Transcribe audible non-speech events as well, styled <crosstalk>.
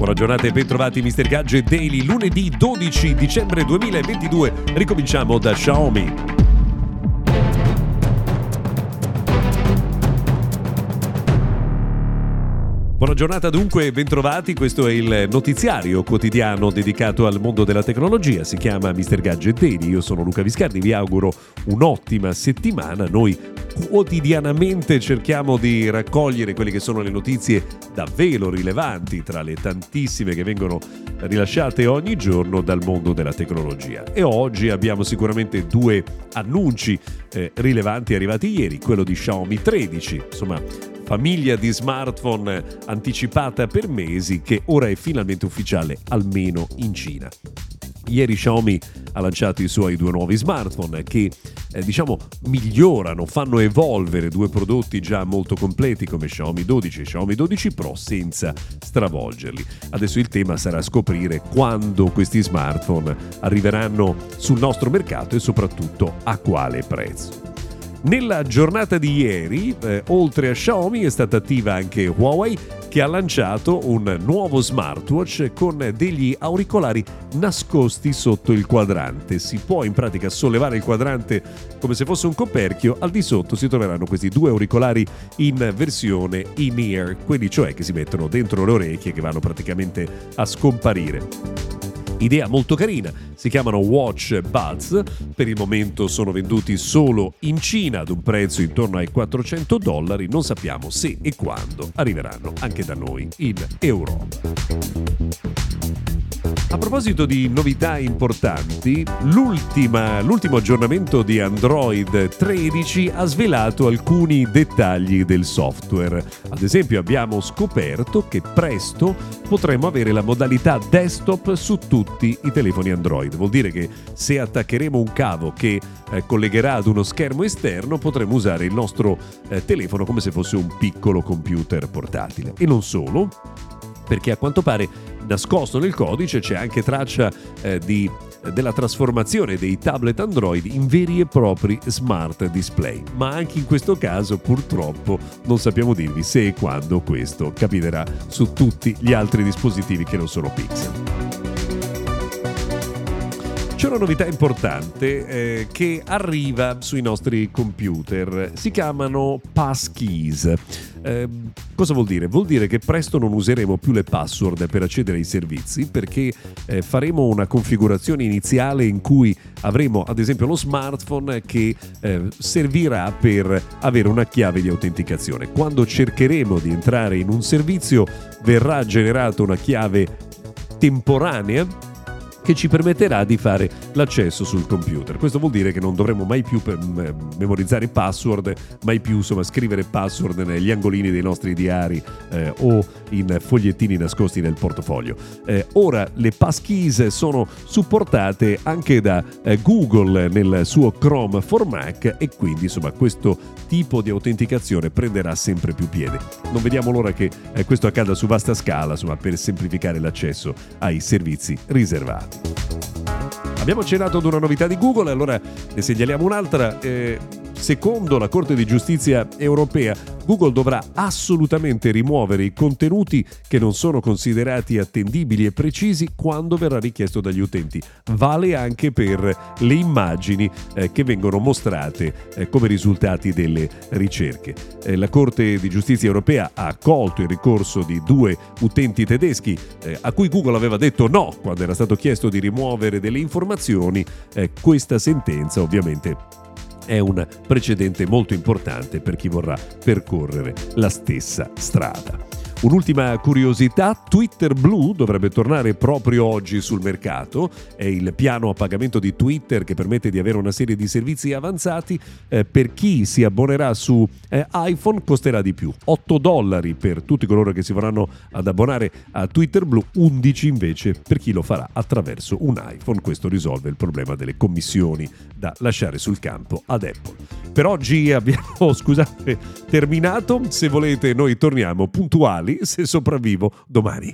Buona giornata e bentrovati Mr. Gadget Daily, lunedì 12 dicembre 2022. Ricominciamo da Xiaomi. Buona giornata dunque bentrovati, questo è il notiziario quotidiano dedicato al mondo della tecnologia, si chiama Mr. Gadget Daily, io sono Luca Viscardi, vi auguro un'ottima settimana, noi quotidianamente cerchiamo di raccogliere quelle che sono le notizie davvero rilevanti tra le tantissime che vengono rilasciate ogni giorno dal mondo della tecnologia. E oggi abbiamo sicuramente due annunci eh, rilevanti arrivati ieri, quello di Xiaomi 13, insomma famiglia di smartphone anticipata per mesi che ora è finalmente ufficiale almeno in Cina. Ieri Xiaomi ha lanciato i suoi due nuovi smartphone che eh, diciamo migliorano, fanno evolvere due prodotti già molto completi come Xiaomi 12 e Xiaomi 12 Pro senza stravolgerli. Adesso il tema sarà scoprire quando questi smartphone arriveranno sul nostro mercato e soprattutto a quale prezzo. Nella giornata di ieri, eh, oltre a Xiaomi, è stata attiva anche Huawei che ha lanciato un nuovo smartwatch con degli auricolari nascosti sotto il quadrante. Si può in pratica sollevare il quadrante come se fosse un coperchio, al di sotto si troveranno questi due auricolari in versione in-ear, quelli cioè che si mettono dentro le orecchie che vanno praticamente a scomparire idea molto carina. Si chiamano Watch Buds, per il momento sono venduti solo in Cina ad un prezzo intorno ai 400 dollari, non sappiamo se e quando arriveranno anche da noi in Europa. A proposito di novità importanti, l'ultimo aggiornamento di Android 13 ha svelato alcuni dettagli del software. Ad esempio abbiamo scoperto che presto potremo avere la modalità desktop su tutti i telefoni Android. Vuol dire che se attaccheremo un cavo che eh, collegherà ad uno schermo esterno potremo usare il nostro eh, telefono come se fosse un piccolo computer portatile. E non solo, perché a quanto pare nascosto nel codice c'è anche traccia eh, di, della trasformazione dei tablet Android in veri e propri smart display. Ma anche in questo caso purtroppo non sappiamo dirvi se e quando questo capiterà su tutti gli altri dispositivi che non sono Pixel. C'è una novità importante eh, che arriva sui nostri computer, si chiamano passkeys. Eh, cosa vuol dire? Vuol dire che presto non useremo più le password per accedere ai servizi perché eh, faremo una configurazione iniziale in cui avremo ad esempio lo smartphone che eh, servirà per avere una chiave di autenticazione. Quando cercheremo di entrare in un servizio verrà generata una chiave temporanea che ci permetterà di fare l'accesso sul computer. Questo vuol dire che non dovremo mai più memorizzare password, mai più insomma, scrivere password negli angolini dei nostri diari eh, o in fogliettini nascosti nel portafoglio. Eh, ora le passkeys sono supportate anche da eh, Google nel suo Chrome for Mac e quindi insomma questo tipo di autenticazione prenderà sempre più piede. Non vediamo l'ora che eh, questo accada su vasta scala insomma, per semplificare l'accesso ai servizi riservati. Thank you. Abbiamo accennato ad una novità di Google, allora ne segnaliamo un'altra. Eh, secondo la Corte di Giustizia europea, Google dovrà assolutamente rimuovere i contenuti che non sono considerati attendibili e precisi quando verrà richiesto dagli utenti. Vale anche per le immagini eh, che vengono mostrate eh, come risultati delle ricerche. Eh, la Corte di Giustizia europea ha accolto il ricorso di due utenti tedeschi eh, a cui Google aveva detto no quando era stato chiesto di rimuovere delle informazioni. Eh, questa sentenza ovviamente è un precedente molto importante per chi vorrà percorrere la stessa strada. Un'ultima curiosità, Twitter Blue dovrebbe tornare proprio oggi sul mercato, è il piano a pagamento di Twitter che permette di avere una serie di servizi avanzati, eh, per chi si abbonerà su eh, iPhone costerà di più, 8 dollari per tutti coloro che si vorranno ad abbonare a Twitter Blue, 11 invece per chi lo farà attraverso un iPhone, questo risolve il problema delle commissioni da lasciare sul campo ad Apple. Per oggi abbiamo, <laughs> scusate, terminato, se volete noi torniamo puntuali se sopravvivo domani.